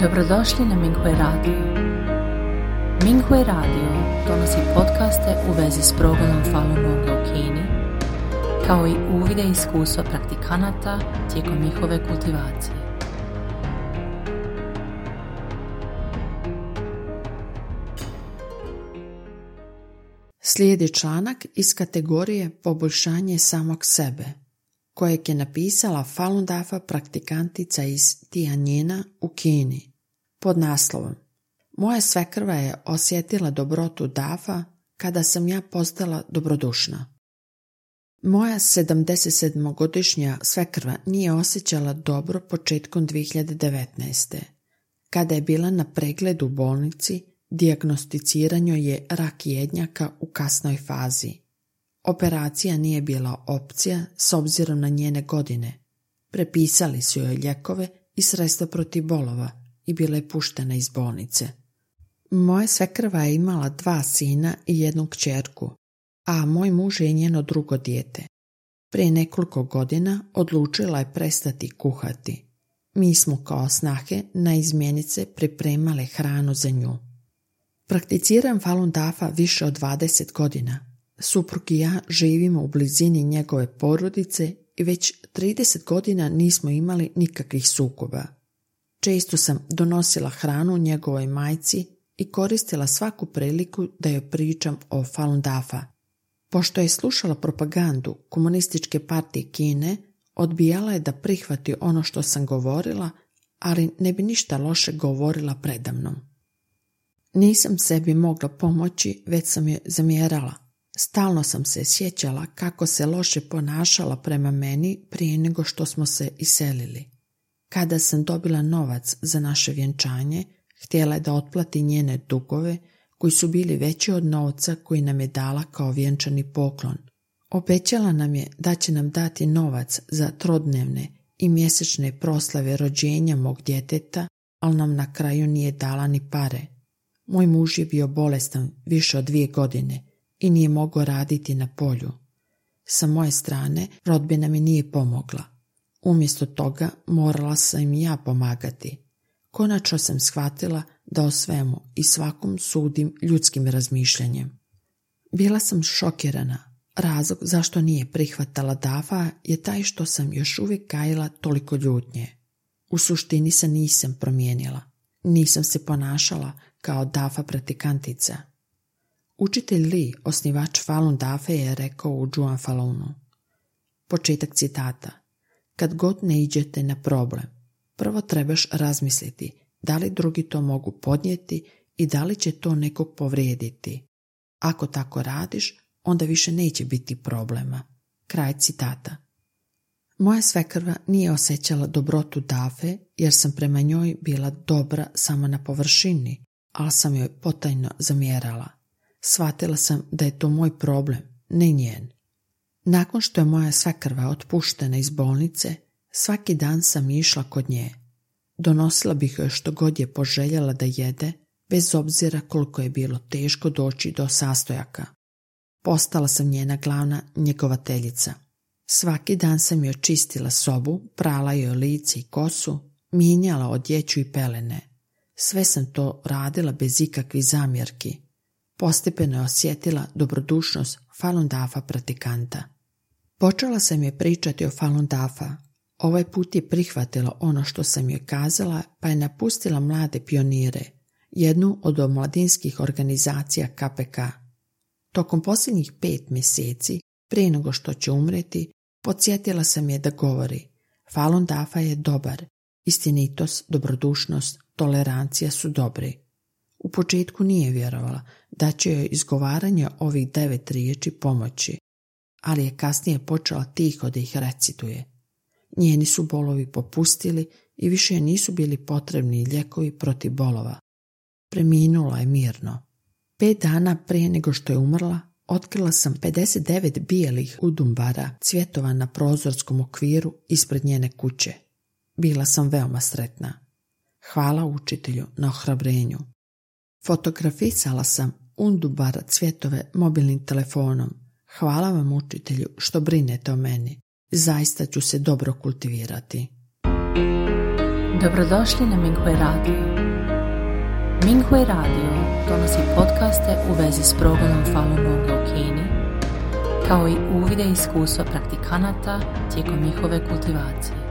Dobrodošli na Minghui Radio. Minghui Radio donosi podcaste u vezi s progledom Falun Gonga u Kini, kao i uvide iskustva praktikanata tijekom njihove kultivacije. Slijedi članak iz kategorije Poboljšanje samog sebe, kojeg je napisala Falun Dafa praktikantica iz Tianjina u Kini, pod naslovom Moja svekrva je osjetila dobrotu Dafa kada sam ja postala dobrodušna. Moja 77-godišnja svekrva nije osjećala dobro početkom 2019. Kada je bila na pregledu u bolnici, dijagnosticiranju je rak jednjaka u kasnoj fazi. Operacija nije bila opcija s obzirom na njene godine. Prepisali su joj ljekove i sredstva protiv bolova i bila je puštena iz bolnice. Moja svekrva je imala dva sina i jednu kćerku, a moj muž je njeno drugo dijete. Prije nekoliko godina odlučila je prestati kuhati. Mi smo kao snahe na izmjenice pripremale hranu za nju. Prakticiram Falun Dafa više od 20 godina. Suprug i ja živimo u blizini njegove porodice i već 30 godina nismo imali nikakvih sukoba. Često sam donosila hranu njegovoj majci i koristila svaku priliku da joj pričam o Falun Dafa. Pošto je slušala propagandu komunističke partije Kine, odbijala je da prihvati ono što sam govorila, ali ne bi ništa loše govorila predamnom. Nisam sebi mogla pomoći, već sam je zamjerala. Stalno sam se sjećala kako se loše ponašala prema meni prije nego što smo se iselili. Kada sam dobila novac za naše vjenčanje, htjela je da otplati njene dugove koji su bili veći od novca koji nam je dala kao vjenčani poklon. Obećala nam je da će nam dati novac za trodnevne i mjesečne proslave rođenja mog djeteta, ali nam na kraju nije dala ni pare. Moj muž je bio bolestan više od dvije godine i nije mogao raditi na polju. Sa moje strane rodbina mi nije pomogla. Umjesto toga morala sam im ja pomagati. Konačno sam shvatila da o svemu i svakom sudim ljudskim razmišljanjem. Bila sam šokirana. Razlog zašto nije prihvatala Dafa je taj što sam još uvijek gajila toliko ljutnje. U suštini se nisam promijenila. Nisam se ponašala kao Dafa pratikantica. Učitelj Li, osnivač Falun Dafe, je rekao u Juan Falunu. Početak citata. Kad god ne iđete na problem, prvo trebaš razmisliti da li drugi to mogu podnijeti i da li će to nekog povrijediti. Ako tako radiš, onda više neće biti problema. Kraj citata. Moja svekrva nije osjećala dobrotu Dafe jer sam prema njoj bila dobra samo na površini, ali sam joj potajno zamjerala. Shvatila sam da je to moj problem, ne njen. Nakon što je moja svekrva otpuštena iz bolnice, svaki dan sam išla kod nje. Donosila bih joj što god je poželjela da jede, bez obzira koliko je bilo teško doći do sastojaka. Postala sam njena glavna njegovateljica. Svaki dan sam joj čistila sobu, prala joj lice i kosu, mijenjala odjeću i pelene. Sve sam to radila bez ikakvih zamjerki. Postepeno je osjetila dobrodušnost Falun Dafa pratikanta. Počela sam je pričati o Falun Dafa. Ovaj put je prihvatila ono što sam joj kazala, pa je napustila mlade pionire, jednu od omladinskih organizacija KPK. Tokom posljednjih pet mjeseci, prije nego što će umreti, podsjetila sam je da govori Falun Dafa je dobar, istinitost, dobrodušnost, tolerancija su dobri. U početku nije vjerovala da će joj izgovaranje ovih devet riječi pomoći, ali je kasnije počela tiho da ih recituje. Njeni su bolovi popustili i više nisu bili potrebni ljekovi protiv bolova. Preminula je mirno. Pet dana prije nego što je umrla, otkrila sam 59 bijelih udumbara cvjetova na prozorskom okviru ispred njene kuće. Bila sam veoma sretna. Hvala učitelju na ohrabrenju. Fotografisala sam undubara cvjetove mobilnim telefonom. Hvala vam učitelju što brinete o meni. Zaista ću se dobro kultivirati. Dobrodošli na Minghui Radio. Minghui Radio donosi podcaste u vezi s progledom Falun Gonga u Kini, kao i uvide iskustva praktikanata tijekom njihove kultivacije.